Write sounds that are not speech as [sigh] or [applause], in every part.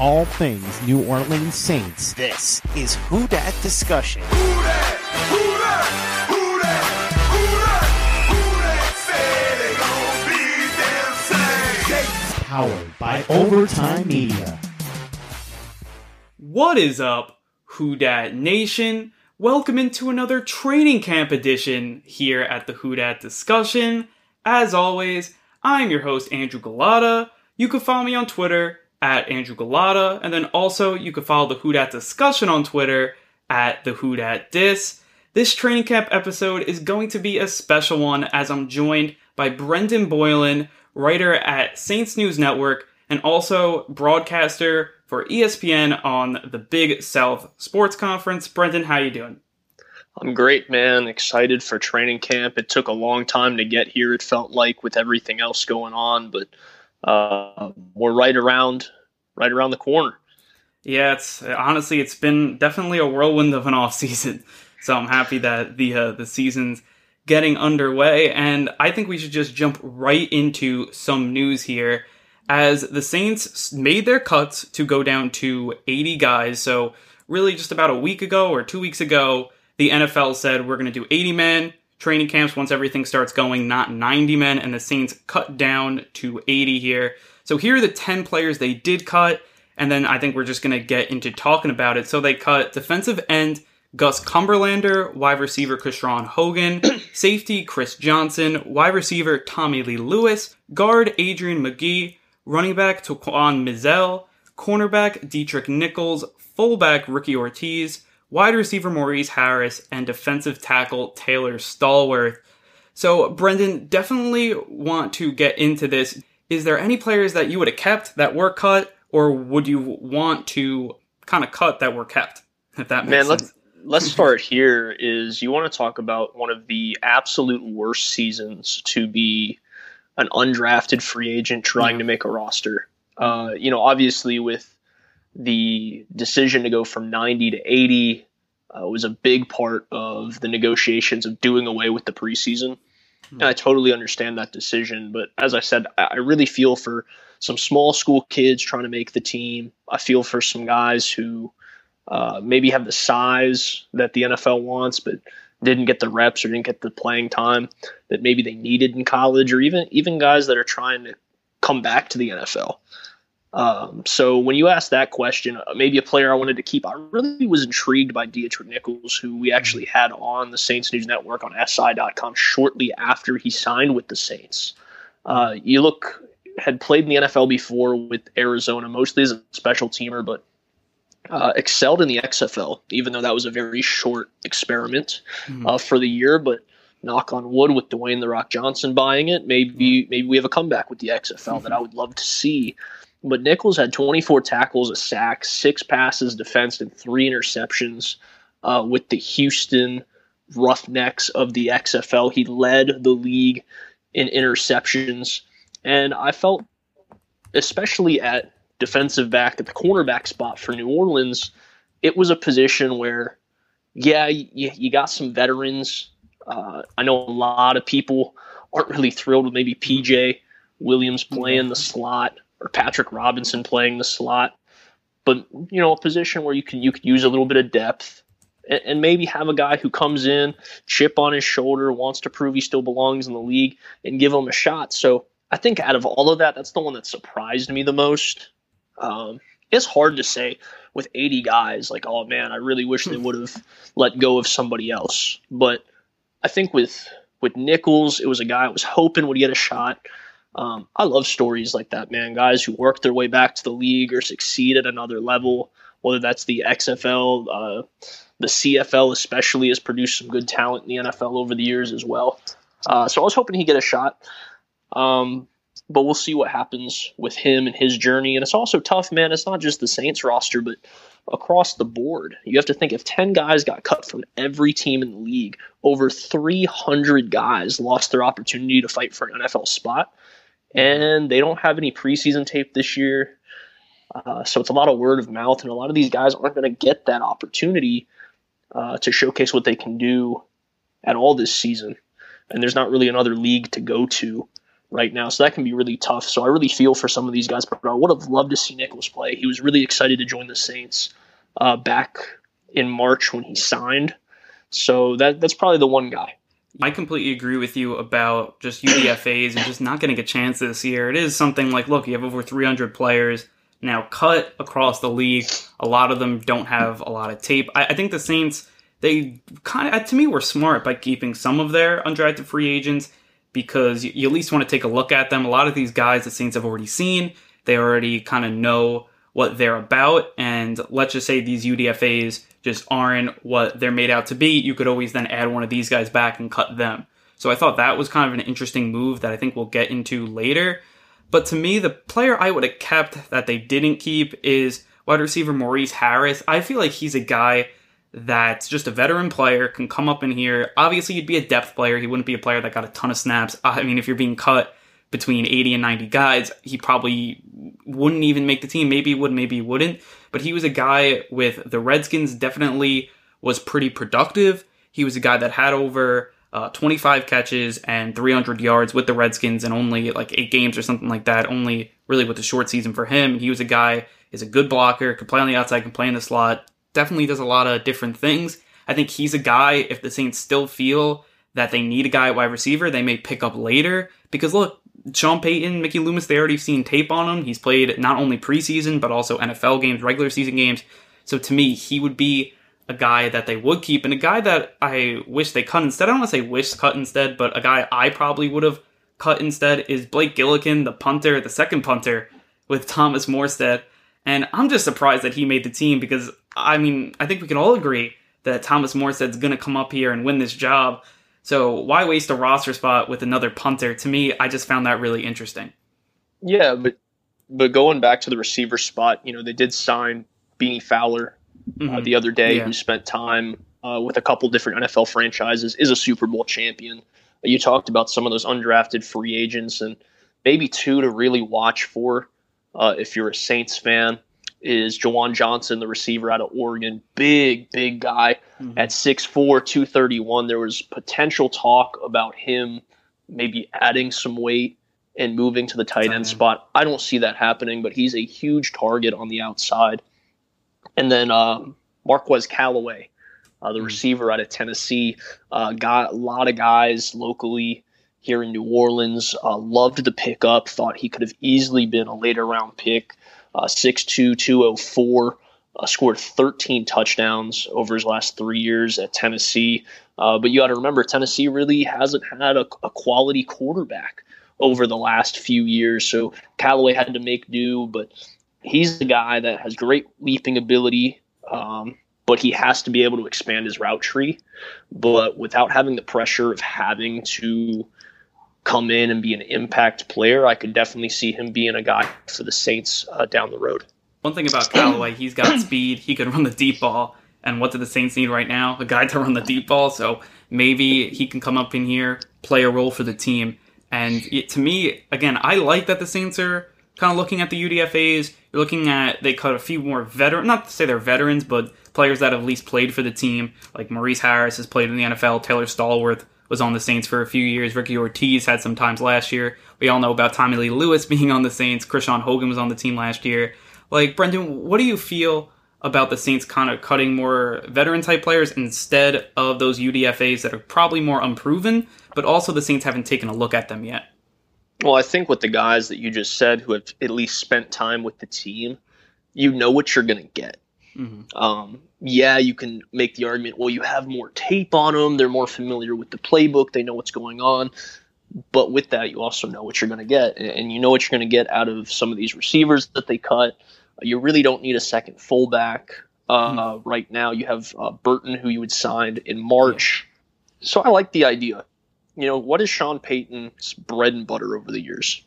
All things New Orleans Saints. This is Who Dat Discussion. Powered by Overtime Media. What is up, Who Dat Nation? Welcome into another training camp edition here at the Who Dat Discussion. As always, I'm your host, Andrew Gullotta. You can follow me on Twitter at Andrew Gullotta, and then also you can follow the Who Dat Discussion on Twitter at the Who Dat Dis. This training camp episode is going to be a special one as I'm joined by Brendan Boylan, writer at Saints News Network, and also broadcaster for ESPN on the Big South Sports Conference. Brendan, how you doing? I'm great, man. Excited for training camp. It took a long time to get here. It felt like with everything else going on, but uh, we're right around, right around the corner. Yeah, it's honestly it's been definitely a whirlwind of an [laughs] off season. So I'm happy that the uh, the season's getting underway, and I think we should just jump right into some news here. As the Saints made their cuts to go down to 80 guys, so really just about a week ago or two weeks ago, the NFL said we're going to do 80 men training camps once everything starts going, not 90 men, and the Saints cut down to 80 here. So here are the 10 players they did cut, and then I think we're just going to get into talking about it. So they cut defensive end Gus Cumberlander, wide receiver Krishawn Hogan, [coughs] safety Chris Johnson, wide receiver Tommy Lee Lewis, guard Adrian McGee, running back Taquan Mizzell, cornerback Deatrick Nichols, fullback Ricky Ortiz, wide receiver Maurice Harris, and defensive tackle Taylor Stallworth. So, Brendan, definitely want to get into this. Is there any players that you would have kept that were cut, or would you want to kind of cut that were kept? If that makes Man, sense. let's let's [laughs] start here. Is you want to talk about one of the absolute worst seasons to be an undrafted free agent trying Yeah. to make a roster. Uh, you know, obviously with the decision to go from 90 to 80 uh, was a big part of the negotiations of doing away with the preseason. And I totally understand that decision, but as I said, I I really feel for some small school kids trying to make the team. I feel for some guys who uh, maybe have the size that the NFL wants, but didn't get the reps or didn't get the playing time that maybe they needed in college, or even even guys that are trying to come back to the NFL. Um, so when you asked that question, uh, maybe a player I wanted to keep, I really was intrigued by Deatrick Nichols, who we actually had on the Saints News Network on SI.com shortly after he signed with the Saints. Uh, you look had played in the NFL before with Arizona, mostly as a special teamer, but uh, excelled in the XFL, even though that was a very short experiment uh, for the year. But knock on wood, with Dwayne the Rock Johnson buying it, maybe maybe we have a comeback with the XFL that I would love to see. But Nichols had 24 tackles, a sack, six passes defensed, and three interceptions uh, with the Houston Roughnecks of the XFL. He led the league in interceptions, and I felt, especially at defensive back at the cornerback spot for New Orleans, it was a position where, yeah, you, you got some veterans. Uh, I know a lot of people aren't really thrilled with maybe PJ Williams playing the slot or Patrick Robinson playing the slot, but you know a position where you can you could use a little bit of depth and, and maybe have a guy who comes in, chip on his shoulder, wants to prove he still belongs in the league, and give him a shot. So I think out of all of that, that's the one that surprised me the most. Um, it's hard to say with 80 guys, like, oh man, I really wish they would have let go of somebody else. But I think with with Nichols, it was a guy I was hoping would get a shot. Um, I love stories like that, man. Guys who work their way back to the league or succeed at another level, whether that's the XFL, uh, the CFL especially has produced some good talent in the NFL over the years as well. Uh, so I was hoping he'd get a shot. Um, but we'll see what happens with him and his journey. And it's also tough, man. It's not just the Saints roster, but across the board. You have to think if 10 guys got cut from every team in the league, over 300 guys lost their opportunity to fight for an NFL spot. And they don't have any preseason tape this year. Uh, so it's a lot of word of mouth, and a lot of these guys aren't going to get that opportunity uh, to showcase what they can do at all this season. And there's not really another league to go to right now. So that can be really tough. So I really feel for some of these guys, but I would have loved to see Nicholas play. He was really excited to join the Saints uh, back in March when he signed. So that that's probably the one guy. I completely agree with you about just UDFAs and just not getting a chance this year. It is something like, look, you have over 300 players now cut across the league. A lot of them don't have a lot of tape. I, I think the Saints, they kind of, uh, to me, were smart by keeping some of their undrafted free agents because you, you at least want to take a look at them. A lot of these guys the Saints have already seen, they already kind of know what they're about. And let's just say these UDFAs just aren't what they're made out to be. You could always then add one of these guys back and cut them. So I thought that was kind of an interesting move that I think we'll get into later. But to me, the player I would have kept that they didn't keep is wide receiver Maurice Harris. I feel like he's a guy that's just a veteran player, can come up in here. Obviously, he'd be a depth player. He wouldn't be a player that got a ton of snaps. I mean, if you're being cut between 80 and 90 guys, he probably wouldn't even make the team. Maybe he would, maybe he wouldn't. But he was a guy with the Redskins, definitely was pretty productive. He was a guy that had over uh, 25 catches and 300 yards with the Redskins in only like eight games or something like that. Only really with the short season for him. He was a guy is a good blocker, can play on the outside, can play in the slot, definitely does a lot of different things. I think he's a guy, if the Saints still feel that they need a guy at wide receiver, they may pick up later. Because look, Sean Payton, Mickey Loomis, they already seen tape on him. He's played not only preseason, but also NFL games, regular season games. So to me, he would be a guy that they would keep and a guy that I wish they cut instead. I don't want to say wish cut instead, but a guy I probably would have cut instead is Blake Gillikin, the punter, the second punter with Thomas Morstead. And I'm just surprised that he made the team because I mean, I think we can all agree that Thomas Morstead's going to come up here and win this job. So why waste a roster spot with another punter? To me, I just found that really interesting. Yeah, but but going back to the receiver spot, you know, they did sign Bennie Fowler uh, mm-hmm. uh, the other day, yeah. who spent time uh, with a couple different NFL franchises, is a Super Bowl champion. You talked about some of those undrafted free agents, and maybe two to really watch for uh, if you're a Saints fan is Juwan Johnson, the receiver out of Oregon. Big, big guy mm-hmm. at 6'4, 231. There was potential talk about him maybe adding some weight and moving to the tight end spot. I don't see that happening, but he's a huge target on the outside. And then uh, Marquez Callaway, uh, the mm-hmm. receiver out of Tennessee, uh, got a lot of guys locally here in New Orleans. Uh, loved the pickup, thought he could have easily been a later round pick uh, 6'2", 204, uh, scored 13 touchdowns over his last three years at Tennessee. Uh, but you got to remember, Tennessee really hasn't had a, a, quality quarterback over the last few years. So Callaway had to make do, but he's the guy that has great leaping ability. Um, but he has to be able to expand his route tree, but without having the pressure of having to come in and be an impact player, I could definitely see him being a guy for the Saints uh, down the road. One thing about Callaway, he's got speed. He can run the deep ball. And what do the Saints need right now? A guy to run the deep ball. So maybe he can come up in here, play a role for the team. And it, to me, again, I like that the Saints are kind of looking at the UDFAs. You're looking at they cut a few more veteran, not to say they're veterans, but players that have at least played for the team. Like Maurice Harris has played in the NFL. Taylor Stallworth was on the Saints for a few years. Ricky Ortiz had some times last year. We all know about Tommy Lee Lewis [laughs] being on the Saints. Krishawn Hogan was on the team last year. Like, Brendan, what do you feel about the Saints kind of cutting more veteran type players instead of those UDFAs that are probably more unproven, but also the Saints haven't taken a look at them yet? Well, I think with the guys that you just said who have at least spent time with the team, you know what you're going to get. Mm-hmm. Um, yeah, you can make the argument, well, you have more tape on them. They're more familiar with the playbook. They know what's going on. But with that, you also know what you're going to get. And you know what you're going to get out of some of these receivers that they cut. You really don't need a second fullback. Uh, mm-hmm. Right now, you have uh, Burton, who you had signed in March. Yeah. So I like the idea. You know, what is Sean Payton's bread and butter over the years?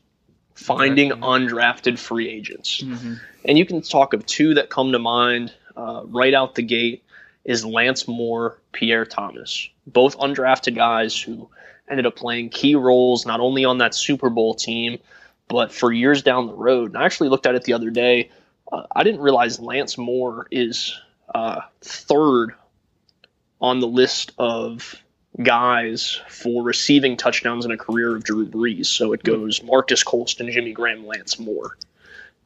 finding undrafted free agents. Mhm. And you can talk of two that come to mind uh, right out the gate is Lance Moore, Pierre Thomas, both undrafted guys who ended up playing key roles not only on that Super Bowl team, but for years down the road. And I actually looked at it the other day. Uh, I didn't realize Lance Moore is uh, third on the list of guys for receiving touchdowns in a career of Drew Brees. So it goes Marques Colston, Jimmy Graham, Lance Moore.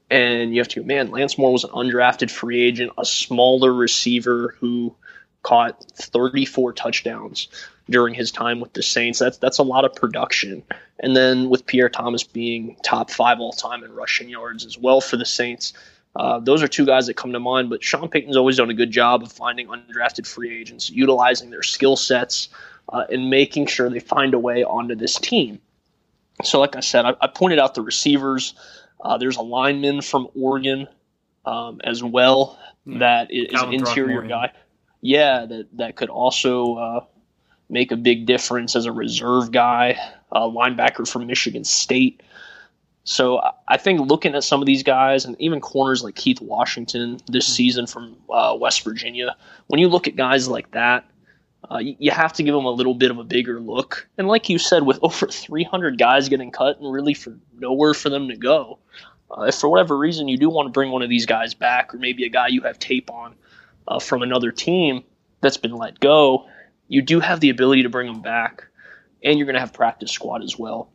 And you have to, man, Lance Moore was an undrafted free agent, a smaller receiver who caught 34 touchdowns during his time with the Saints. That's that's a lot of production. And then with Pierre Thomas being top five all time in rushing yards as well for the Saints, uh, those are two guys that come to mind. But Sean Payton's always done a good job of finding undrafted free agents, utilizing their skill sets, uh, and making sure they find a way onto this team. So, like I said, I, I pointed out the receivers. Uh, there's a lineman from Oregon um, as well that is, is an interior guy. Yeah, that that could also uh, make a big difference as a reserve guy, a linebacker from Michigan State. So I- I think looking at some of these guys and even corners like Keith Washington this season from uh, West Virginia, when you look at guys like that, uh, you, have to give them a little bit of a bigger look. And like you said, with [laughs] over 300 guys getting cut and really for nowhere for them to go, uh, if for whatever reason you do want to bring one of these guys back, or maybe a guy you have tape on uh, from another team that's been let go, you do have the ability to bring them back, and you're going to have practice squad as well.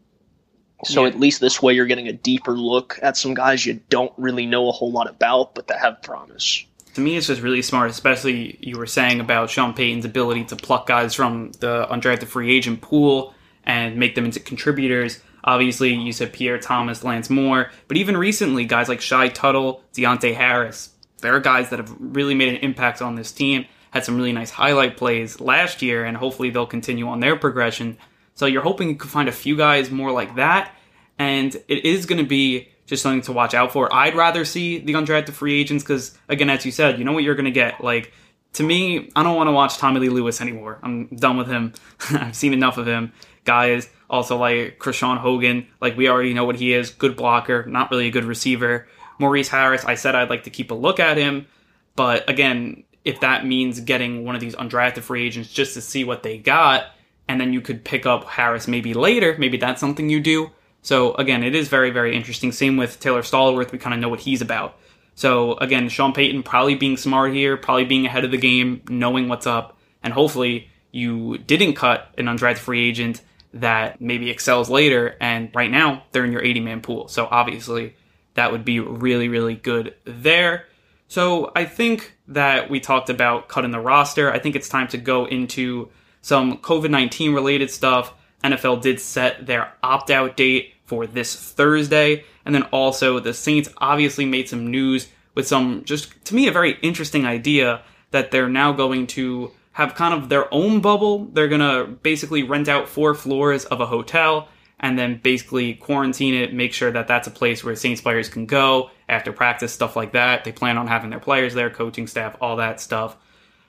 So Yeah. at least this way, you're getting a deeper look at some guys you don't really know a whole lot about, but that have promise. To me, it's just really smart, especially you were saying about Sean Payton's ability to pluck guys from the undrafted free agent pool and make them into contributors. Obviously, you said Pierre Thomas, Lance Moore, but even recently, guys like Shy Tuttle, Deonte Harris, they're guys that have really made an impact on this team, had some really nice highlight plays last year, and hopefully they'll continue on their progression. So you're hoping you can find a few guys more like that, and it is going to be just something to watch out for. I'd rather see the undrafted free agents because, again, as you said, you know what you're going to get. Like, to me, I don't want to watch Tommy Lee Lewis anymore. I'm done with him. [laughs] I've seen enough of him. Guys, also like Krishawn Hogan, like we already know what he is. Good blocker, not really a good receiver. Maurice Harris, I said I'd like to keep a look at him, but again, if that means getting one of these undrafted free agents just to see what they got, and then you could pick up Harris maybe later, maybe that's something you do. So again, it is very, very interesting. Same with Taylor Stallworth, we kind of know what he's about. So again, Sean Payton probably being smart here, probably being ahead of the game, knowing what's up, and hopefully you didn't cut an undrafted free agent that maybe excels later. And right now they're in your 80 man pool. So obviously that would be really, really good there. So I think that we talked about cutting the roster. I think it's time to go into some COVID 19 related stuff. NFL did set their opt out date for this Thursday. And then also, the Saints obviously made some news with some, just to me, a very interesting idea that they're now going to have kind of their own bubble. They're going to basically rent out four floors of a hotel and then basically quarantine it, make sure that that's a place where Saints players can go after practice, stuff like that. They plan on having their players there, coaching staff, all that stuff.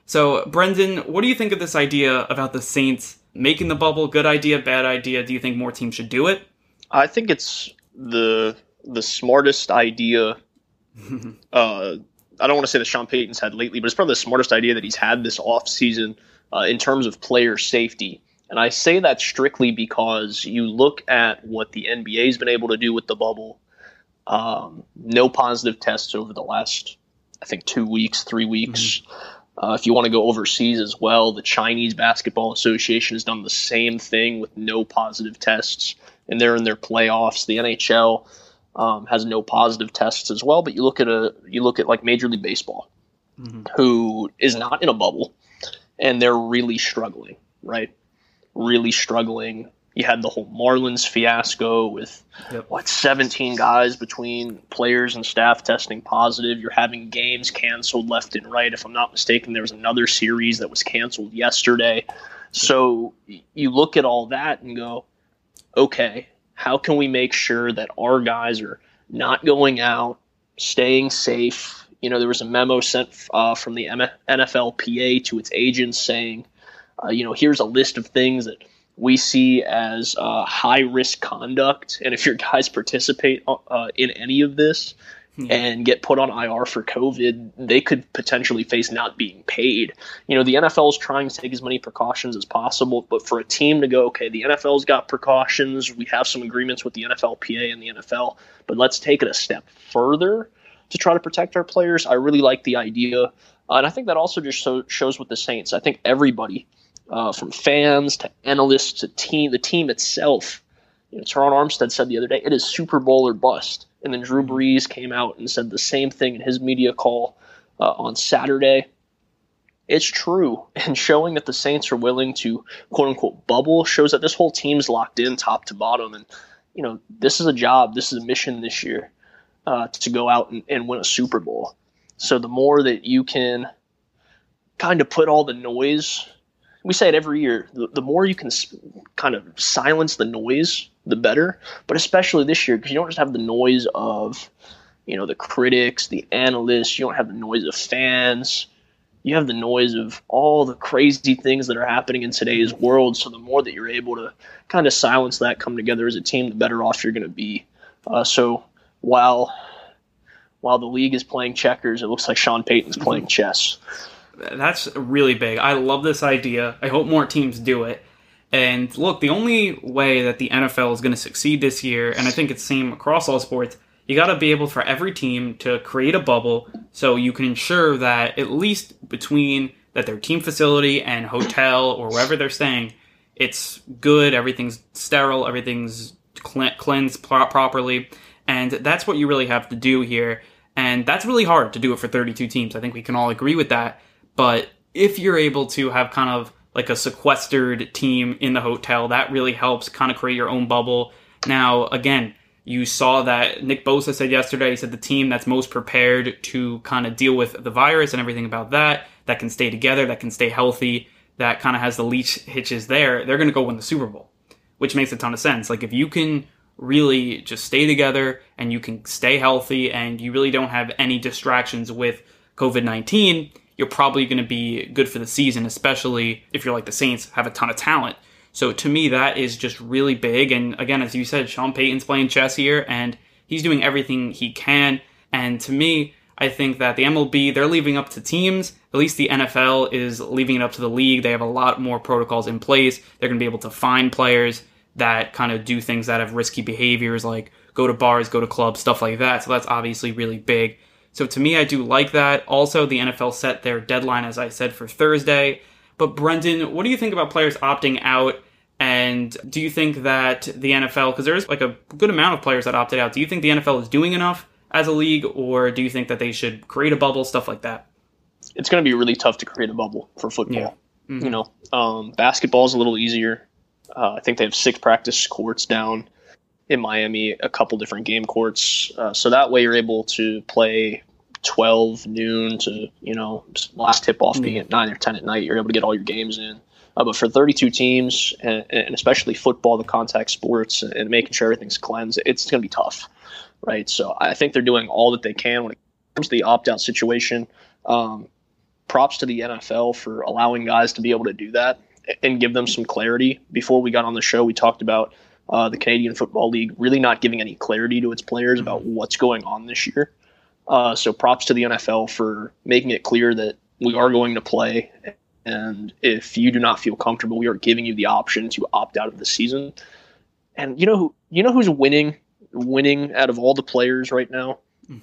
So, Brendan, what do you think of this idea about the Saints making the bubble? Good idea, bad idea? Do you think more teams should do it? I think it's the the smartest idea. [laughs] uh, I don't want to say that Sean Payton's had lately, but it's probably the smartest idea that he's had this offseason uh, in terms of player safety. And I say that strictly because you look at what the NBA's been able to do with the bubble. Um, no positive tests over the last, I think, two weeks, three weeks. Uh, if you want to go overseas as well, the Chinese Basketball Association has done the same thing with no positive tests, and they're in their playoffs. The NHL um, has no positive tests as well. But you look at a you look at like Major League Baseball, who is not in a bubble, and they're really struggling, right? Really struggling. You had the whole Marlins fiasco with Yep. what 17 guys between players and staff testing positive. You're having games canceled left and right. If I'm not mistaken, there was another series that was canceled yesterday. So you look at all that and go, okay, how can we make sure that our guys are not going out, staying safe? You know, there was a memo sent uh, from the NFLPA to its agents saying, uh, you know, here's a list of things that we see as uh, high risk conduct. And if your guys participate uh, in any of this and get put on IR for COVID, they could potentially face not being paid. You know, the NFL is trying to take as many precautions as possible, but for a team to go, okay, the NFL's got precautions, we have some agreements with the NFLPA and the NFL, but let's take it a step further to try to protect our players. I really like the idea. Uh, and I think that also just so, shows with the Saints. I think everybody uh, from fans to analysts to team, the team itself. You know, Terron Armstead said the other day, it is Super Bowl or bust. And then Drew Brees came out and said the same thing in his media call uh, on Saturday. It's true. [laughs] And showing that the Saints are willing to quote unquote bubble shows that this whole team's locked in top to bottom. And, you know, this is a job, this is a mission this year uh, to go out and, and win a Super Bowl. So the more that you can kind of put all the noise we say it every year. The, the more you can kind of silence the noise, the better. But especially this year, because you don't just have the noise of, you know, the critics, the analysts. You don't have the noise of fans. You have the noise of all the crazy things that are happening in today's world. So the more that you're able to kind of silence that, come together as a team, the better off you're going to be. Uh, so while while the league is playing checkers, it looks like Sean Payton's playing chess that's really big. I love this idea. I hope more teams do it. And look, the only way that the NFL is going to succeed this year, and I think it's the same across all sports, you got to be able for every team to create a bubble so you can ensure that at least between that their team facility and hotel or wherever they're staying, it's good, everything's sterile, everything's cleansed properly, and that's what you really have to do here. And that's really hard to do it for 32 teams. I think we can all agree with that. But if you're able to have kind of like a sequestered team in the hotel, that really helps kind of create your own bubble. Now, again, you saw that Nick Bosa said yesterday, he said the team that's most prepared to kind of deal with the virus and everything about that, that can stay together, that can stay healthy, that kind of has the leash hitches there, they're going to go win the Super Bowl, which makes a ton of sense. Like if you can really just stay together and you can stay healthy and you really don't have any distractions with COVID 19, you're probably going to be good for the season, especially if you're like the Saints, have a ton of talent. So to me, that is just really big. And again, as you said, Sean Payton's playing chess here and he's doing everything he can. And to me, I think that the MLB, they're leaving up to teams. At least the NFL is leaving it up to the league. They have a lot more protocols in place. They're going to be able to find players that kind of do things that have risky behaviors, like go to bars, go to clubs, stuff like that. So that's obviously really big. So to me, I do like that. Also, the NFL set their deadline, as I said, for Thursday. But Brendan, what do you think about players opting out? And do you think that the NFL, because there's like a good amount of players that opted out, do you think the NFL is doing enough as a league, or do you think that they should create a bubble, stuff like that? It's going to be really tough to create a bubble for football. Yeah. Mm-hmm. You know, um, basketball is a little easier. Uh, I think they have six practice courts down in Miami, a couple different game courts. Uh, so that way you're able to play 12 noon to, you know, last tip off being at 9 or 10 at night. You're able to get all your games in. Uh, but for 32 teams, and, and, especially football, the contact sports, and making sure everything's cleansed, it's going to be tough, right? So I think they're doing all that they can when it comes to the opt out situation. Um, props to the NFL for allowing guys to be able to do that and give them some clarity. Before we got on the show, we talked about uh, the Canadian Football League really not giving any clarity to its players about mm-hmm. what's going on this year. Uh, so props to the NFL for making it clear that we are going to play. And if you do not feel comfortable, we are giving you the option to opt out of the season. And you know who you know who's winning winning out of all the players right now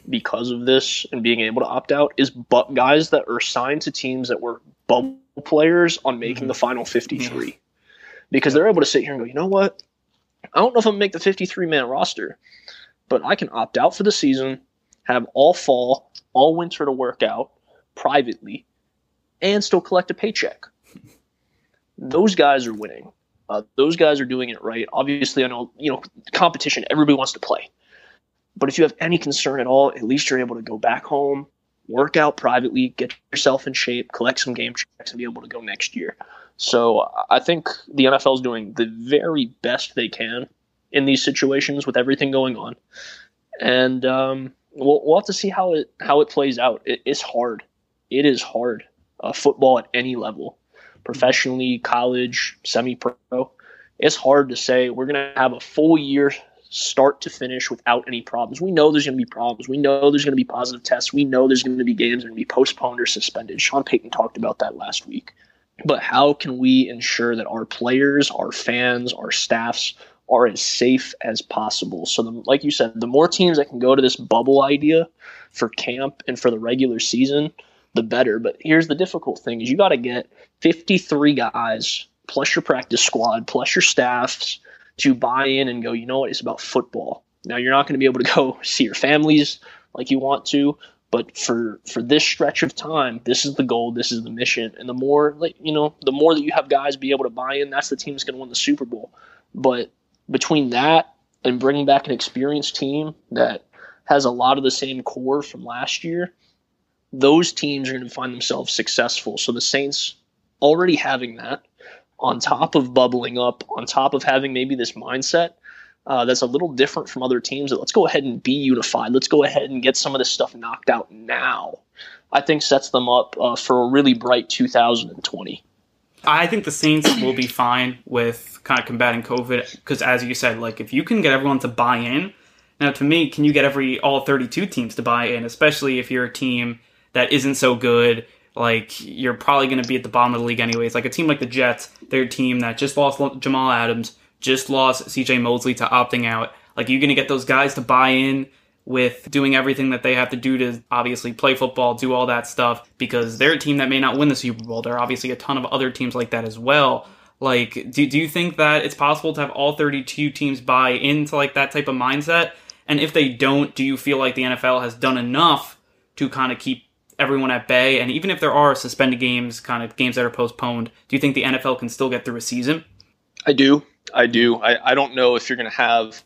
because of this and being able to opt out is but guys that are signed to teams that were bubble players on making mm-hmm. the final 53 because they're able to sit here and go you know what I don't know if I'm gonna make the 53 man roster, but I can opt out for the season, have all fall, all winter to work out privately, and still collect a paycheck. Those guys are winning. Uh, those guys are doing it right. Obviously, I know you know competition. Everybody wants to play, but if you have any concern at all, at least you're able to go back home, work out privately, get yourself in shape, collect some game checks, and be able to go next year. So I think the NFL is doing the very best they can in these situations with everything going on, and um, we'll, we'll have to see how it how it plays out. It, it's hard. It is hard. Uh, football at any level, professionally, college, semi-pro. it's hard to say we're going to have a full year start to finish without any problems. We know there's going to be problems. We know there's going to be positive tests. We know there's going to be games going to be postponed or suspended. Sean Payton talked about that last week. But how can we ensure that our players, our fans, our staffs are as safe as possible? So, the, like you said, the more teams that can go to this bubble idea for camp and for the regular season, the better. But here's the difficult thing: is you got to get 53 guys plus your practice squad, plus your staffs to buy in and go, you know what, it's about football. Now you're not going to be able to [laughs] go see your families like you want to, but for for this stretch of time, this is the goal, this is the mission, and the more like you know, the more that you have guys be able to buy in, that's the team that's going to win the Super Bowl. But between that and bringing back an experienced team that has a lot of the same core from last year, those teams are going to find themselves successful. So the Saints already having that on top of bubbling up, on top of having maybe this mindset uh, that's a little different from other teams, that let's go ahead and be unified. Let's go ahead and get some of this stuff knocked out now. I think sets them up uh, for a really bright 2020. I think the Saints will be fine with kind of combating COVID because, as you said, like if you can get everyone to buy in. Now, to me, can you get every all 32 teams to buy in, especially if you're a team that isn't so good like you're probably going to be at the bottom of the league anyways. Like a team like the Jets, they're a team that just lost Jamal Adams, just lost CJ Mosley to opting out. Like you're going to get those guys to buy in with doing everything that they have to do to obviously play football, do all that stuff because they're a team that may not win the Super Bowl. There are obviously a ton of other teams like that as well. Like, do, do you think that it's possible to have all 32 teams buy into like that type of mindset? And if they don't, do you feel like the NFL has done enough to kind of keep everyone at bay? And even if there are suspended games, kind of games that are postponed, do you think the NFL can still get through a season? I do. I do. I, I don't know if you're going to have.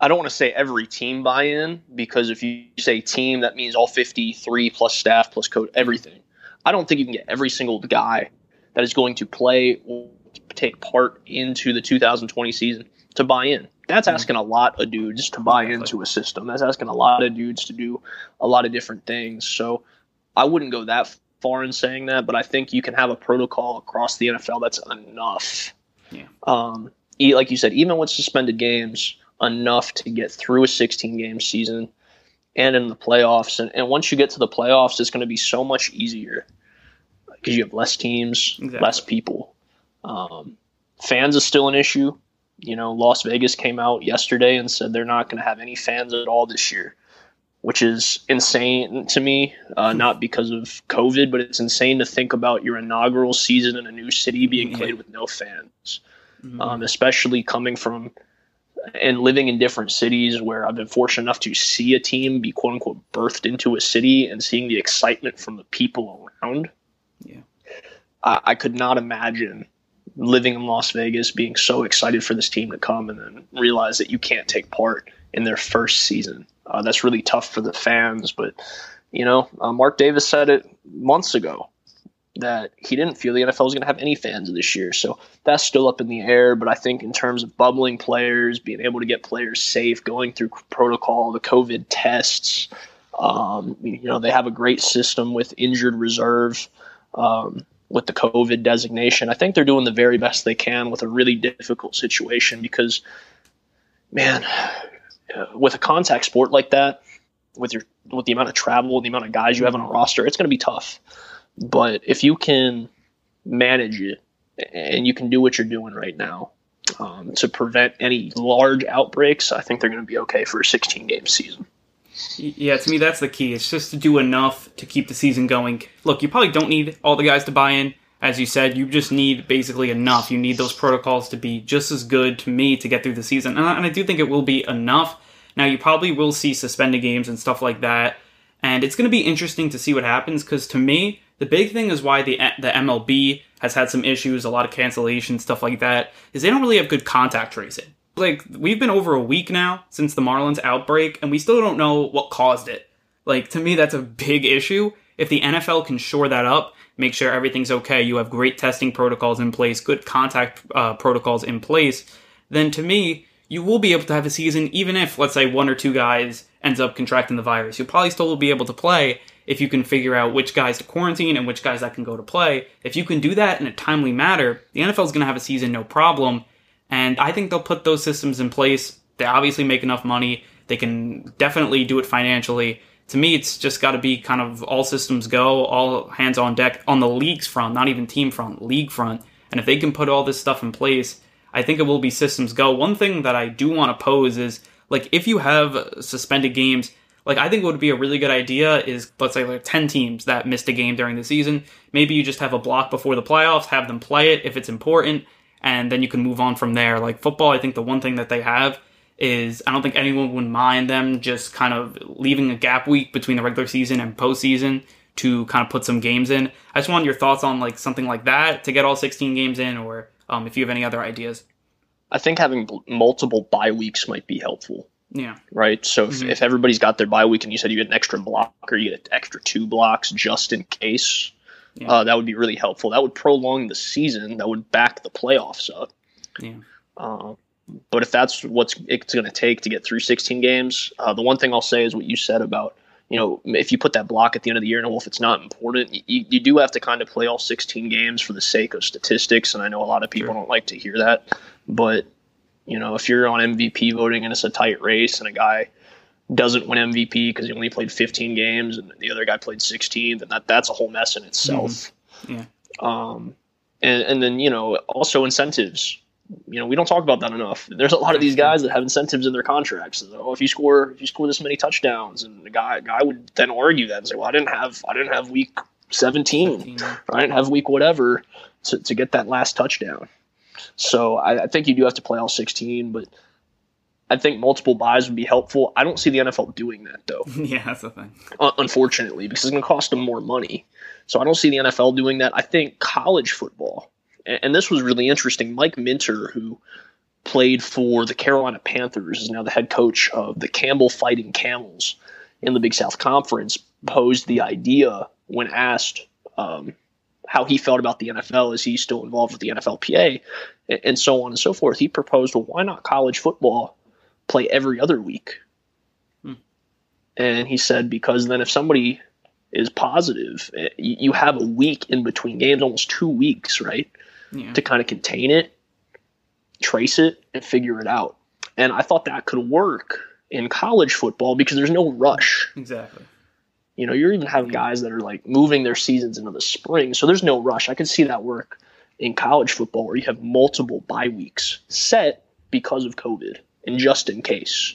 I don't want to say every team buy in because if you say team, that means all 53 plus staff plus code, everything. I don't think you can get every single guy that is going to play or take part into the 2020 season to buy in. That's mm-hmm. asking a lot of dudes to buy into a system. That's asking a lot of dudes to do a lot of different things. So I wouldn't go that far in saying that, but I think you can have a protocol across the NFL that's enough. Yeah. Um, like you said, even with suspended games, enough to get through a 16 game season and in the playoffs. And, and once you get to the playoffs, it's going to be so much easier because you have less teams, exactly. less people. Um, fans is still an issue. You know, Las Vegas came out yesterday and said they're not going to have any fans at all this year which is insane to me. Uh, hmm. not because of COVID, but it's insane to think about your inaugural season in a new city being played with no fans, mm-hmm. um, especially coming from and living in different cities where I've been fortunate enough to see a team be quote unquote birthed into a city and seeing the excitement from the people around. Yeah, I, I could not imagine living in Las Vegas being so excited for this team to come and then realize that you can't take part in their first season. Uh, that's really tough for the fans. But, you know, uh, Mark Davis said it months ago that he didn't feel the NFL was going to have any fans this year. So that's still up in the air. But I think in terms of bubbling players, being able to get players safe, going through protocol, the COVID tests, um, you know, they have a great system with injured reserve. Um, with the COVID designation, I think they're doing the very best they can with a really difficult situation because, man, with a contact sport like that, with your with the amount of travel, and the amount of guys you have on a roster, it's going to be tough. But if you can manage it and you can do what you're doing right now um, to prevent any large outbreaks, I think they're going to be okay for a 16 game season. Yeah, to me, that's the key. It's just to do enough to keep the season going. Look, you probably don't need all the guys to buy in. As you said, you just need basically enough. You need those protocols to be just as good to me to get through the season. And I, and I do think it will be enough. Now, you probably will see suspended games and stuff like that. And it's going to be interesting to see what happens because to me, the big thing is why the the MLB has had some issues, a lot of cancellations, stuff like that, is they don't really have good contact tracing. Like we've been over a week now since the Marlins outbreak, and we still don't know what caused it. Like to me, that's a big issue. If the NFL can shore that up, make sure everything's okay, you have great testing protocols in place, good contact uh, protocols in place, then to me, you will be able to have a season even if, let's say, one or two guys ends up contracting the virus. You'll probably still will be able to play if you can figure out which guys to quarantine and which guys that can go to play. If you can do that in a timely manner, the NFL is going to have a season no problem. And I think they'll put those systems in place. They obviously make enough money. They can definitely do it financially. To me, it's just got to be kind of all systems go, all hands on deck on the league's front, not even team front, league front. And if they can put all this stuff in place, I think it will be systems go. One thing that I do want to pose is like if you have suspended games, like I think what would be a really good idea is let's say like 10 teams that missed a game during the season. Maybe you just have a block before the playoffs, have them play it if it's important, and then you can move on from there. Like football, I think the one thing that they have is I don't think anyone would mind them just kind of leaving a gap week between the regular season and postseason to kind of put some games in. I just want your thoughts on like something like that to get all 16 games in, or um, if you have any other ideas. I think having multiple bye weeks might be helpful. Yeah. Right. So mm-hmm. if, if everybody's got their bye week and you said you get an extra block or you get an extra two blocks just in case, yeah. uh, that would be really helpful. That would prolong the season. That would back the playoffs up. Yeah. Uh, but if that's what's it's going to take to get through 16 games, uh, the one thing I'll say is what you said about you know if you put that block at the end of the year, and well, if it's not important, you, you do have to kind of play all 16 games for the sake of statistics. And I know a lot of people sure. don't like to hear that, but you know if you're on MVP voting and it's a tight race and a guy doesn't win MVP because he only played 15 games and the other guy played 16, then that that's a whole mess in itself. Mm-hmm. Yeah. Um, and and then you know also incentives you know, we don't talk about that enough. There's a lot of these guys that have incentives in their contracts. Oh, if you score, if you score this many touchdowns, and the guy, guy would then argue that and say, well, I didn't have, I didn't have week 17, I didn't have week whatever to, to get that last touchdown. So I, I think you do have to play all 16, but I think multiple buys would be helpful. I don't see the NFL doing that though. [laughs] yeah, that's the thing. unfortunately, because it's going to cost them more money. So I don't see the NFL doing that. I think college football and this was really interesting. Mike Minter, who played for the Carolina Panthers, is now the head coach of the Campbell Fighting Camels in the Big South Conference, posed the idea when asked um, how he felt about the NFL. Is he still involved with the NFLPA, and so on and so forth? He proposed, well, why not college football play every other week? Hmm. And he said, because then if somebody is positive, eh, you have a week in between games, almost two weeks, right? yeah. to kind of contain it, trace it, and figure it out. And I thought that could work in college football because there's no rush. Exactly. You know, you're even having hmm. guys that are like moving their seasons into the spring, so there's no rush. I could see that work in college football where you have multiple bye weeks set because of COVID and just in case.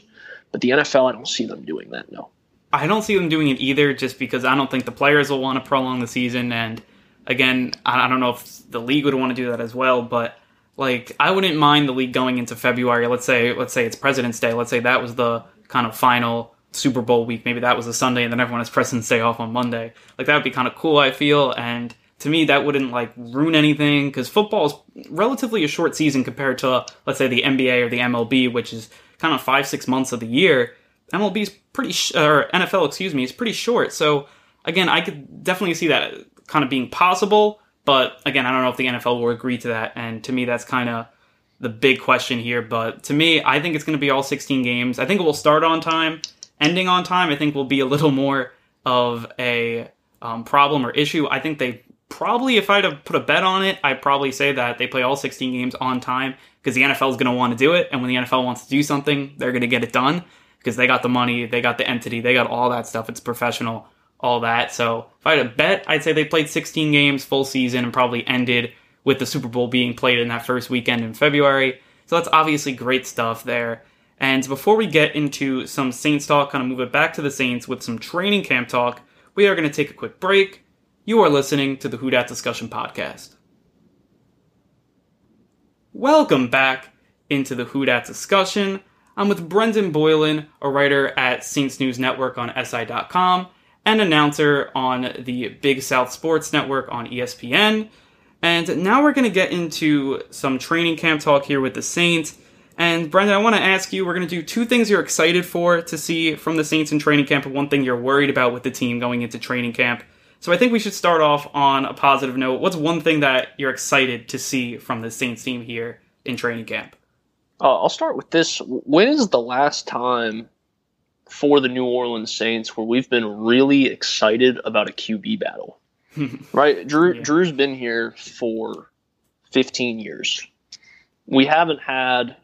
But the NFL, I don't see them doing that. No. I don't see them doing it either, just because I don't think the players will want to prolong the season, and again, I don't know if the league would want to do that as well, but like I wouldn't mind the league going into February. Let's say let's say it's President's Day. Let's say that was the kind of final Super Bowl week. Maybe that was a Sunday, and then everyone has President's Day off on Monday. Like that would be kind of cool. I feel, and to me that wouldn't like ruin anything because football is relatively a short season compared to let's say the NBA or the MLB, which is kind of five six months of the year. MLB is pretty sh- or NFL, excuse me, is pretty short. So again, I could definitely see that kind of being possible. But again, I don't know if the NFL will agree to that. And to me, that's kind of the big question here. But to me, I think it's going to be all 16 games. I think it will start on time. Ending on time, I think will be a little more of a um, problem or issue. I think they probably, if I had to put a bet on it, I'd probably say that they play all 16 games on time because the NFL is going to want to do it. And when the NFL wants to do something, they're going to get it done because they got the money, they got the entity, they got all that stuff. It's professional all that. So if I had a bet, I'd say they played 16 games full season and probably ended with the Super Bowl being played in that first weekend in February. So that's obviously great stuff there. And before we get into some Saints talk, kind of move it back to the Saints with some training camp talk, we are going to take a quick break. You are listening to the Who Dat Discussion Podcast. Welcome back into the Who Dat Discussion. I'm with Brendan Boylan, a writer at Saints News Network on SI.com and announcer on the Big South Sports Network on ESPN. And now we're going to get into some training camp talk here with the Saints. And Brendan, I want to ask you, we're going to do two things you're excited for to see from the Saints in training camp, and one thing you're worried about with the team going into training camp. So I think we should start off on a positive note. What's one thing that you're excited to see from the Saints team here in training camp? Uh, I'll start with this. When is the last time for the New Orleans Saints where we've been really excited about a QB battle. [laughs] right? Drew yeah. Drew's been here for 15 years. we haven't had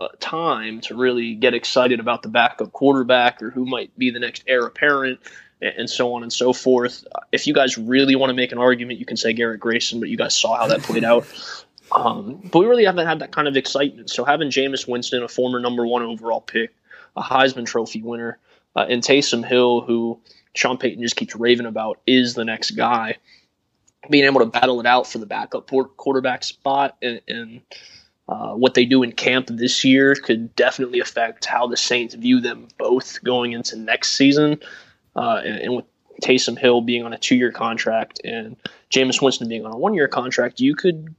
uh, time to really get excited about the backup quarterback or who might be the next heir apparent and, so on and so forth. If you guys really want to make an argument, you can say Garrett Grayson, but you guys saw how that played out. Um, but we really haven't had that kind of excitement. So having Jameis Winston, a former number one overall pick, a Heisman Trophy winner, uh, and Taysom Hill, who Sean Payton just keeps raving about, is the next guy. Being able to battle it out for the backup quarterback spot and, and uh, what they do in camp this year could definitely affect how the Saints view them both going into next season. Uh, and, and, with Taysom Hill being on a two-year contract and Jameis Winston being on a one-year contract, you could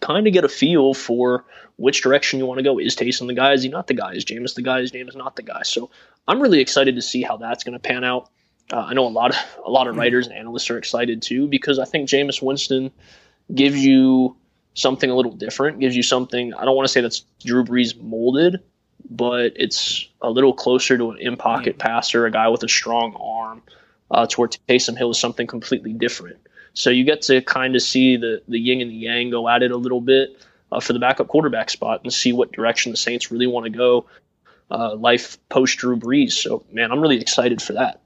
kind of get a feel for which direction you want to go. Is Taysom the guy? Is he not the guy? Is Jameis the guy? Is Jameis not the guy? So I'm really excited to see how that's going to pan out. Uh, I know a lot of a lot of writers and analysts are excited too because I think Jameis Winston gives you something a little different, gives you something. I don't want to say that's Drew Brees molded, but it's a little closer to an in pocket passer, a guy with a strong arm. Uh, to where Taysom Hill is something completely different. So you get to kind of see the the yin and the yang go at it a little bit uh, for the backup quarterback spot and see what direction the Saints really want to go. Uh, life post Drew Brees. So man, I'm really excited for that.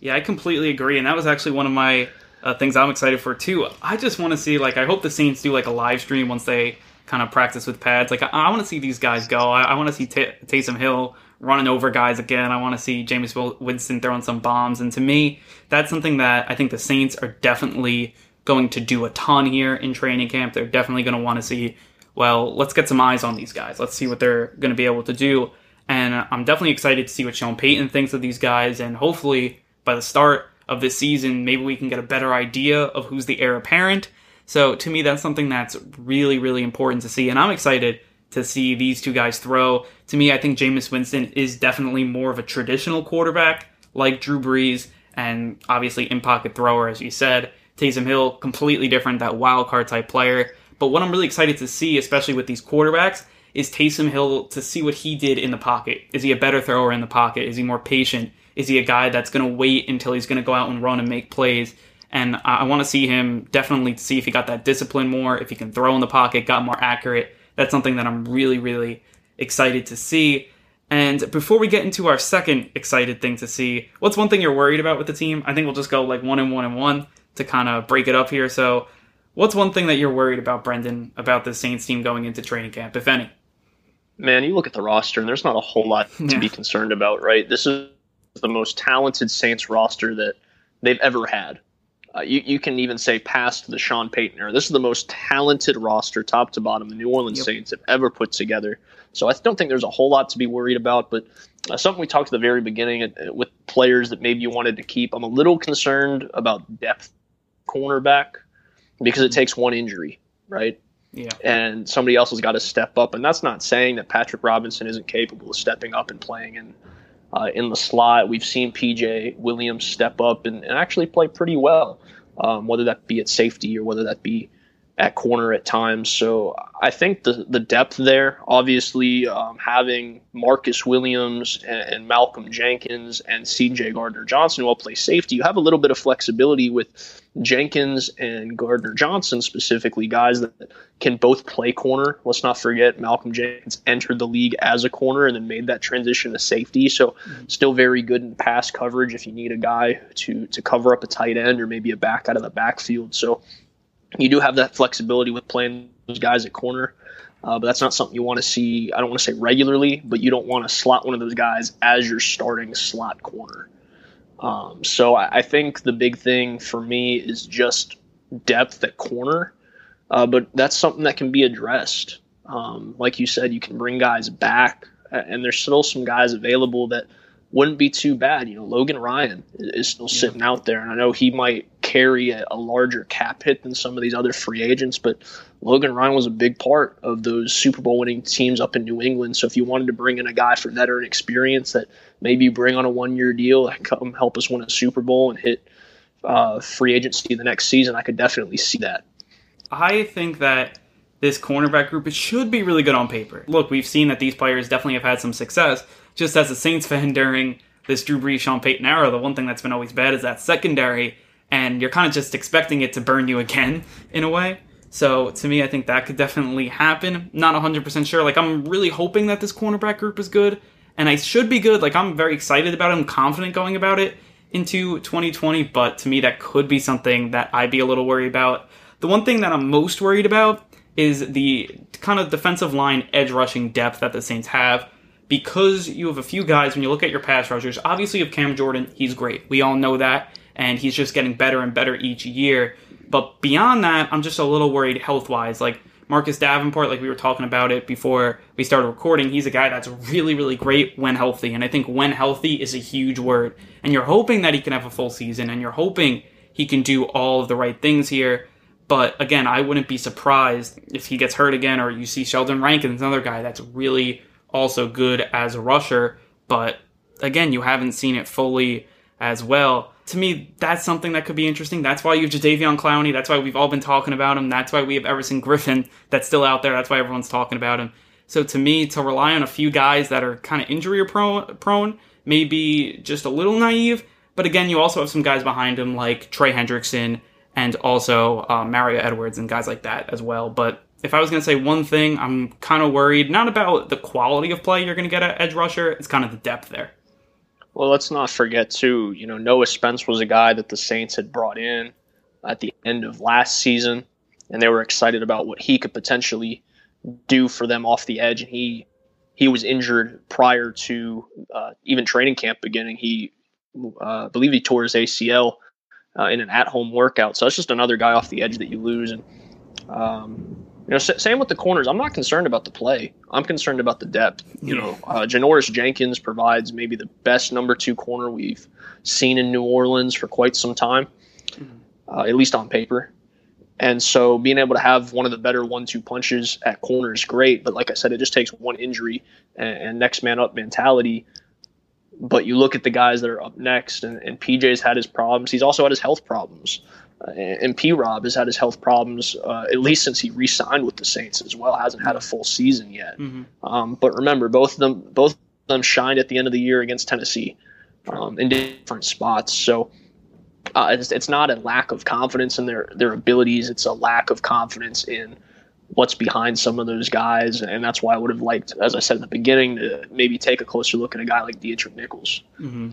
Yeah, I completely agree, and that was actually one of my uh, things I'm excited for too. I just want to see like I hope the Saints do like a live stream once they kind of practice with pads. Like I, I want to see these guys go. I, I want to see T- Taysom Hill running over guys again. I want to see Jameis Winston throwing some bombs. And to me, that's something that I think the Saints are definitely going to do a ton here in training camp. They're definitely going to want to see, well, let's get some eyes on these guys. Let's see what they're going to be able to do. And I'm definitely excited to see what Sean Payton thinks of these guys. And hopefully, by the start of this season, maybe we can get a better idea of who's the heir apparent. So to me, that's something that's really, really important to see. And I'm excited to see these two guys throw. To me, I think Jameis Winston is definitely more of a traditional quarterback like Drew Brees and obviously in pocket thrower, as you said. Taysom Hill, completely different, that wild card type player. But what I'm really excited to see, especially with these quarterbacks, is Taysom Hill to see what he did in the pocket. Is he a better thrower in the pocket? Is he more patient? Is he a guy that's going to wait until he's going to go out and run and make plays? And I, I want to see him definitely see if he got that discipline more, if he can throw in the pocket, got more accurate that's something that I'm really, really excited to see. And before we get into our second excited thing to see, what's one thing you're worried about with the team? I think we'll just go like one and one and one to kind of break it up here. So, what's one thing that you're worried about, Brendan, about the Saints team going into training camp, if any? Man, you look at the roster and there's not a whole lot to [laughs] yeah. be concerned about, right? This is the most talented Saints roster that they've ever had. Uh, you, you can even say past the Sean Payton era. This is the most talented roster, top to bottom, the New Orleans yep. Saints have ever put together. So I don't think there's a whole lot to be worried about. But uh, something we talked at the very beginning uh, with players that maybe you wanted to keep, I'm a little concerned about depth cornerback because it takes one injury, right? Yeah. And somebody else has got to step up. And that's not saying that Patrick Robinson isn't capable of stepping up and playing in uh, in the slot. We've seen PJ Williams step up and, and actually play pretty well, um, whether that be at safety or whether that be at corner at times. So I think the the depth there, obviously um, having Marcus Williams and, and, Malcolm Jenkins and C.J. Gardner Johnson who all play safety, you have a little bit of flexibility with Jenkins and Gardner Johnson specifically, guys that can both play corner. Let's not forget Malcolm Jenkins entered the league as a corner and then made that transition to safety. So mm-hmm. still very good in pass coverage if you need a guy to to cover up a tight end or maybe a back out of the backfield. So you do have that flexibility with playing those guys at corner. Uh, but that's not something you want to see. I don't want to say regularly, but you don't want to slot one of those guys as your starting slot corner. Um, so I, I, think the big thing for me is just depth at corner, uh, but that's something that can be addressed. Um, like you said, you can bring guys back, and there's still some guys available that wouldn't be too bad. You know, Logan Ryan is still sitting out there, and I know he might carry a, a, larger cap hit than some of these other free agents, but Logan Ryan was a big part of those Super Bowl winning teams up in New England. So if you wanted to bring in a guy for veteran experience that maybe bring on a one year deal and come help us win a Super Bowl and hit uh, free agency the next season, I could definitely see that. I think that this cornerback group it should be really good on paper. Look, we've seen that these players definitely have had some success. Just as a Saints fan during this Drew Brees, Sean Payton era, the one thing that's been always bad is that secondary, and you're kind of just expecting it to burn you again in a way. So to me, I think that could definitely happen. Not 100% sure. Like, I'm really hoping that this cornerback group is good, and I should be good. Like, I'm very excited about it. I'm confident going about it into 2020, but to me, that could be something that I'd be a little worried about. The one thing that I'm most worried about is the kind of defensive line edge rushing depth that the Saints have. Because you have a few guys, when you look at your pass rushers, obviously you have Cam Jordan, he's great. We all know that, and he's just getting better and better each year. But beyond that, I'm just a little worried health wise. Like Marcus Davenport, like we were talking about it before we started recording, he's a guy that's really, really great when healthy. And I think when healthy is a huge word. And you're hoping that he can have a full season and you're hoping he can do all of the right things here. But again, I wouldn't be surprised if he gets hurt again or you see Sheldon Rankins, another guy that's really also good as a rusher. But again, you haven't seen it fully as well to me, that's something that could be interesting. That's why you have Jadeveon Clowney. That's why we've all been talking about him. That's why we have Everson Griffen that's still out there. That's why everyone's talking about him. So to me, to rely on a few guys that are kind of injury prone, prone may be just a little naive. But again, you also have some guys behind him like Trey Hendrickson and also uh, Mario Edwards and guys like that as well. But if I was going to say one thing, I'm kind of worried, not about the quality of play you're going to get at edge rusher, it's kind of the depth there. Well, let's not forget too. You know, Noah Spence was a guy that the Saints had brought in at the end of last season, and they were excited about what he could potentially do for them off the edge. And he he was injured prior to uh, even training camp beginning. He, uh, I believe, he tore his ACL uh, in an at-home workout. So that's just another guy off the edge that you lose. And um, you know, same with the corners. I'm not concerned about the play. I'm concerned about the depth. You know, uh, Janoris Jenkins provides maybe the best number two corner we've seen in New Orleans for quite some time, uh, at least on paper. And so being able to have one of the better one-two punches at corner is great. But like I said, it just takes one injury and, and next man up mentality. But you look at the guys that are up next, and, and PJ's had his problems. He's also had his health problems. Uh, and P. Rob has had his health problems uh, at least since he re-signed with the Saints as well. Hasn't had a full season yet. Mm-hmm. Um, but remember, both of them both of them shined at the end of the year against Tennessee um, in different spots. So uh, it's, it's not a lack of confidence in their their abilities. It's a lack of confidence in what's behind some of those guys, and that's why I would have liked, as I said at the beginning, to maybe take a closer look at a guy like Deatrick Nichols. Mm-hmm.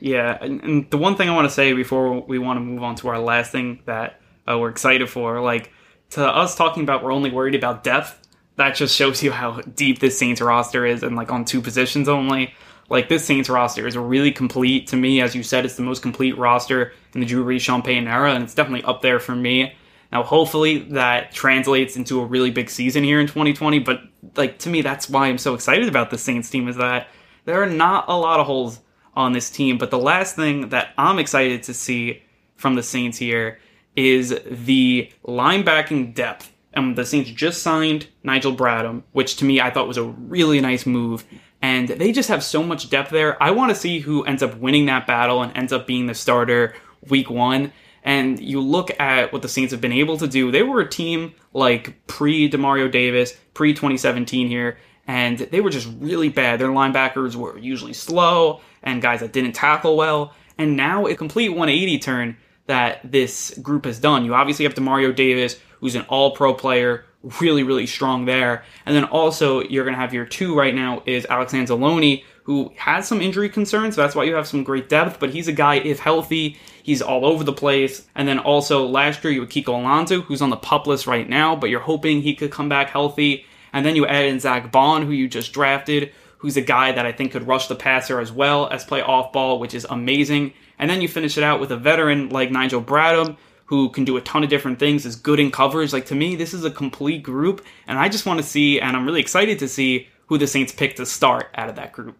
Yeah, and, and, the one thing I want to say before we want to move on to our last thing that uh, we're excited for, like to us talking about we're only worried about depth, that just shows you how deep this Saints roster is, and like on two positions only. Like this Saints roster is really complete to me, as you said, it's the most complete roster in the Drew Brees Sean Payton era, and it's definitely up there for me. Now, hopefully, that translates into a really big season here in 2020. But like to me, that's why I'm so excited about the Saints team is that there are not a lot of holes on this team. But the last thing that I'm excited to see from the Saints here is the linebacking depth. And the Saints just signed Nigel Bradham, which to me I thought was a really nice move. And they just have so much depth there. I want to see who ends up winning that battle and ends up being the starter week one. And you look at what the Saints have been able to do. They were a team like pre Demario Davis, pre 2017 here, and they were just really bad. Their linebackers were usually slow and guys that didn't tackle well. And now a complete 180 turn that this group has done. You obviously have Demario Davis, who's an all pro player, really, really strong there. And then also you're going to have your two right now is Alex Anzalone, who has some injury concerns. So that's why you have some great depth, but he's a guy, if healthy, he's all over the place. And then also last year you had Kiko Alonso, who's on the pup list right now, but you're hoping he could come back healthy. And then you add in Zack Baun, who you just drafted, who's a guy that I think could rush the passer as well as play off ball, which is amazing. And then you finish it out with a veteran like Nigel Bradham, who can do a ton of different things, is good in coverage. Like to me, this is a complete group, and I just want to see, and I'm really excited to see who the Saints pick to start out of that group.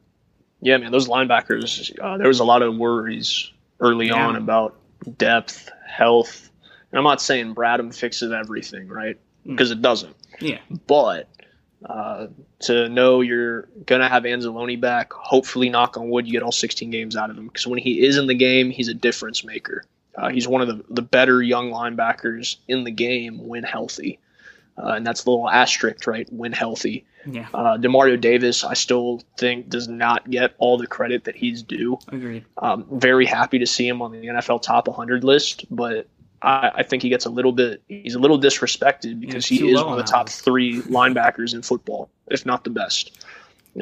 Yeah, man, those linebackers. Uh, there was a lot of worries early yeah. on about depth, health. And I'm not saying Bradham fixes everything, right? Because mm. it doesn't. Yeah. But uh, to know you're going to have Anzalone back. Hopefully, knock on wood, you get all 16 games out of him. Because when he is in the game, he's a difference maker. Uh, he's one of the, the better young linebackers in the game when healthy. Uh, and that's the little asterisk, right? When healthy. Yeah. Uh, Demario Davis, I still think, does not get all the credit that he's due. Agreed. Um, very happy to see him on the NFL top 100 list, but I, I think he gets a little bit. He's a little disrespected because he is one of the top three linebackers in football, if not the best.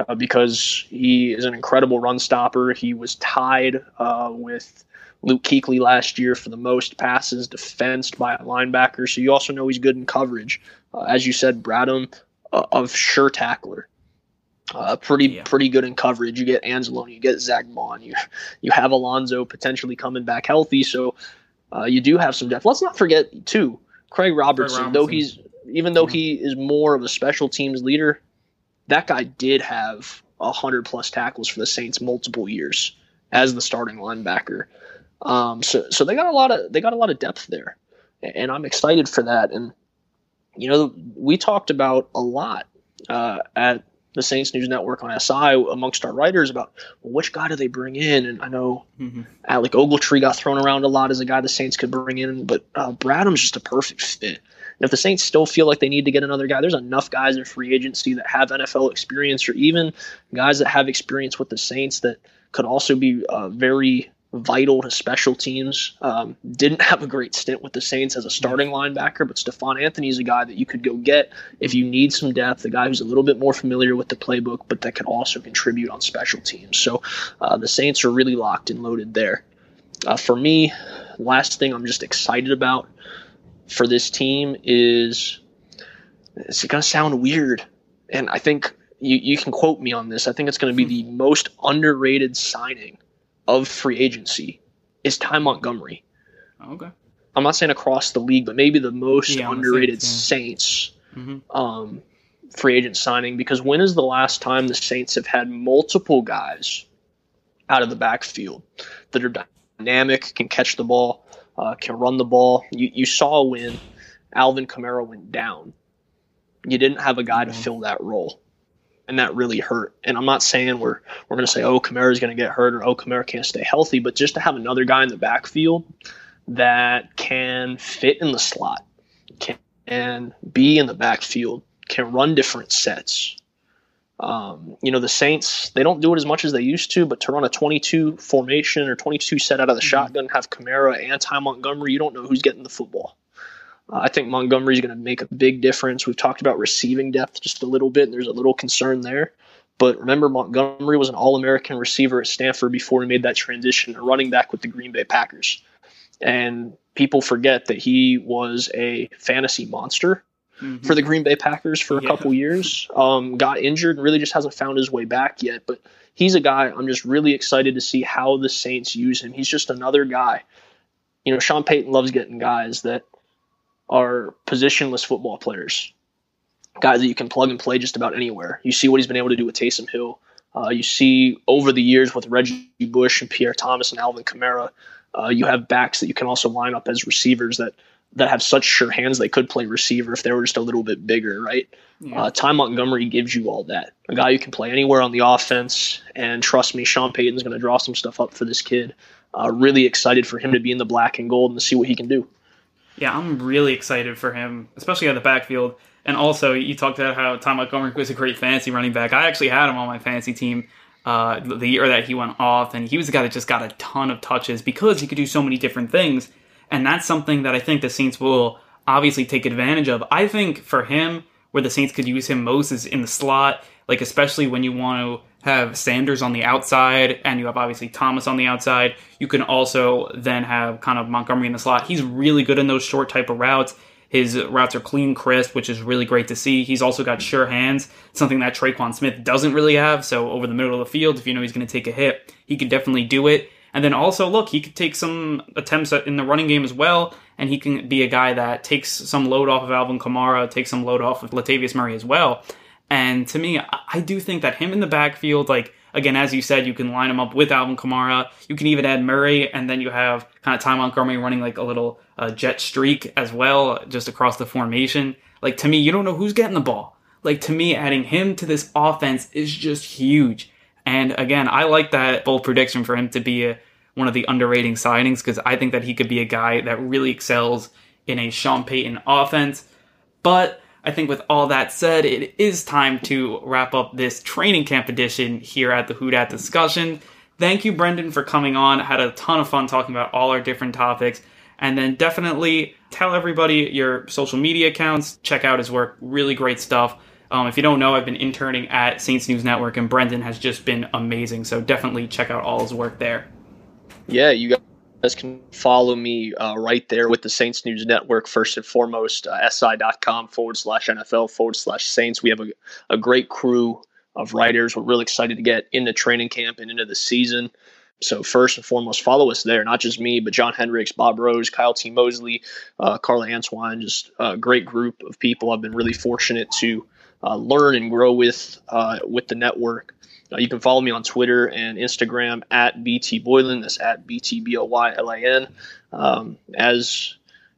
Uh, because he is an incredible run stopper. He was tied uh, with Luke Kuechly last year for the most passes defensed by a linebacker. So you also know he's good in coverage. Uh, as you said, Bradham, uh, of sure tackler. Uh, pretty Yeah. pretty good in coverage. You get Anzalone, you get Zack Baun, you you have Alonso potentially coming back healthy, so uh, you do have some depth. Let's not forget too, Craig Robertson. Though Robertson. he's even though he is more of a special teams leader, that guy did have hundred plus tackles for the Saints multiple years as the starting linebacker. Um, so so they got a lot of they got a lot of depth there, and I'm excited for that. And you know we talked about a lot uh, at the Saints News Network on SI amongst our writers about well, which guy do they bring in, and I know Mhm. Alec Ogletree got thrown around a lot as a guy the Saints could bring in, but uh, Bradham's just a perfect fit. And if the Saints still feel like they need to get another guy, there's enough guys in free agency that have NFL experience, or even guys that have experience with the Saints that could also be uh, very vital to special teams. Um, didn't have a great stint with the Saints as a starting linebacker, but Stephone Anthony is a guy that you could go get if you need some depth, a guy who's a little bit more familiar with the playbook, but that can also contribute on special teams. So uh, the Saints are really locked and loaded there. Uh, for me, last thing I'm just excited about for this team is it's going to sound weird, and I think you, you can quote me on this. I think it's going to be the most underrated signing of free agency is Ty Montgomery. Okay. I'm not saying across the league, but maybe the most Yeah, on the underrated Saints, Saints Mhm. um, free agent signing. Because when is the last time the Saints have had multiple guys out of the backfield that are dynamic, can catch the ball, uh, can run the ball? You, you saw when Alvin Kamara went down, you didn't have a guy to Mhm. fill that role. And that really hurt. And I'm not saying we're we're going to say, oh, Kamara's going to get hurt or oh, Kamara can't stay healthy, but just to have another guy in the backfield that can fit in the slot, can be in the backfield, can run different sets. Um, you know, the Saints, they don't do it as much as they used to, but to run a 22 formation or 22 set out of the shotgun, have Kamara and Ty Montgomery, you don't know who's getting the football. Uh, I think Montgomery's going to make a big difference. We've talked about receiving depth just a little bit, and there's a little concern there. But remember, Montgomery was an All American receiver at Stanford before he made that transition to running back with the Green Bay Packers. And people forget that he was a fantasy monster Mhm. for the Green Bay Packers for a Yeah. couple years. Um, got injured and really just hasn't found his way back yet. But he's a guy I'm just really excited to see how the Saints use him. He's just another guy. You know, Sean Payton loves getting guys that are positionless football players, guys that you can plug and play just about anywhere. You see what he's been able to do with Taysom Hill. Uh, you see over the years with Reggie Bush and Pierre Thomas and Alvin Kamara, uh, you have backs that you can also line up as receivers that that have such sure hands they could play receiver if they were just a little bit bigger, right? Yeah. Uh, Ty Montgomery gives you all that. A guy who can play anywhere on the offense, and trust me, Sean Payton's going to draw some stuff up for this kid. Uh, really excited for him to be in the black and gold and to see what he can do. Yeah, I'm really excited for him, especially at the backfield. And also, you talked about how Tom Montgomery was a great fantasy running back. I actually had him on my fantasy team uh, the year that he went off, and he was a guy that just got a ton of touches because he could do so many different things. And that's something that I think the Saints will obviously take advantage of. I think for him, where the Saints could use him most is in the slot, like especially when you want to have Sanders on the outside and you have obviously Thomas on the outside. You can also then have kind of Montgomery in the slot. He's really good in those short type of routes. His routes are clean, crisp, which is really great to see. He's also got sure hands, something that Tre'Quan Smith doesn't really have. So over the middle of the field, if you know he's going to take a hit, he could definitely do it. And then also, look, he could take some attempts in the running game as well, and he can be a guy that takes some load off of Alvin Kamara, takes some load off of Latavius Murray as well. And to me, I do think that him in the backfield, like again, as you said, you can line him up with Alvin Kamara. You can even add Murray, and then you have kind of Ty Montgomery running like a little uh, jet streak as well, just across the formation. Like to me, you don't know who's getting the ball. Like to me, adding him to this offense is just huge. And again, I like that bold prediction for him to be a, one of the underrating signings because I think that he could be a guy that really excels in a Sean Payton offense. But I think with all that said, it is time to wrap up this training camp edition here at the Who discussion. Thank you, Brendan, for coming on. I had a ton of fun talking about all our different topics. And then definitely tell everybody your social media accounts. Check out his work. Really great stuff. Um, if you don't know, I've been interning at Saints News Network, and Brendan has just been amazing. So definitely check out all his work there. Yeah, you guys can follow me uh, right there with the Saints News Network. First and foremost, uh, si.com forward slash NFL forward slash Saints. We have a, a great crew of writers. We're really excited to get into training camp and into the season. So first and foremost, follow us there. Not just me, but John Hendrix, Bob Rose, Kyle T. Mosley, uh, Carla Antoine, just a great group of people. I've been really fortunate to uh, learn and grow with uh, with the network. Uh, you can follow me on Twitter and Instagram at BT Boylan. That's at BT B O Y L A N. Um, as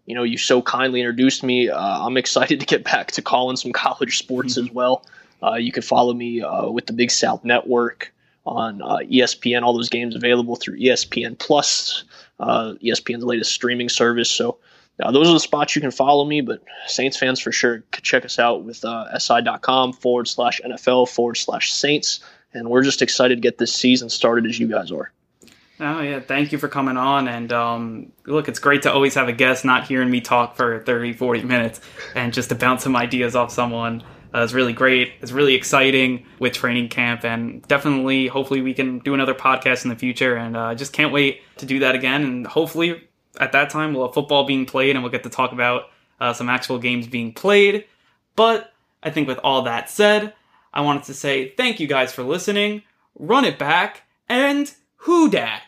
you know, you so kindly introduced me. Uh, I'm excited [laughs] to get back to calling some college sports mm-hmm. as well. Uh, you can follow me uh, with the Big South Network on ESPN. All those games available through ESPN Plus, ESPN's latest streaming service. So uh, those are the spots you can follow me, but Saints fans for sure could check us out with uh, si.com forward slash NFL forward slash Saints. And we're just excited to get this season started as you guys are. Oh, yeah. Thank you for coming on. And um, look, it's great to always have a guest, not hearing me talk for 30, 40 minutes and just to bounce some ideas off someone. Uh, it's really great. It's really exciting with training camp, and definitely, hopefully, we can do another podcast in the future. And I uh, just can't wait to do that again. And hopefully, at that time we'll have football being played and we'll get to talk about uh, some actual games being played. But I think with all that said, I wanted to say thank you guys for listening, run it back, and who?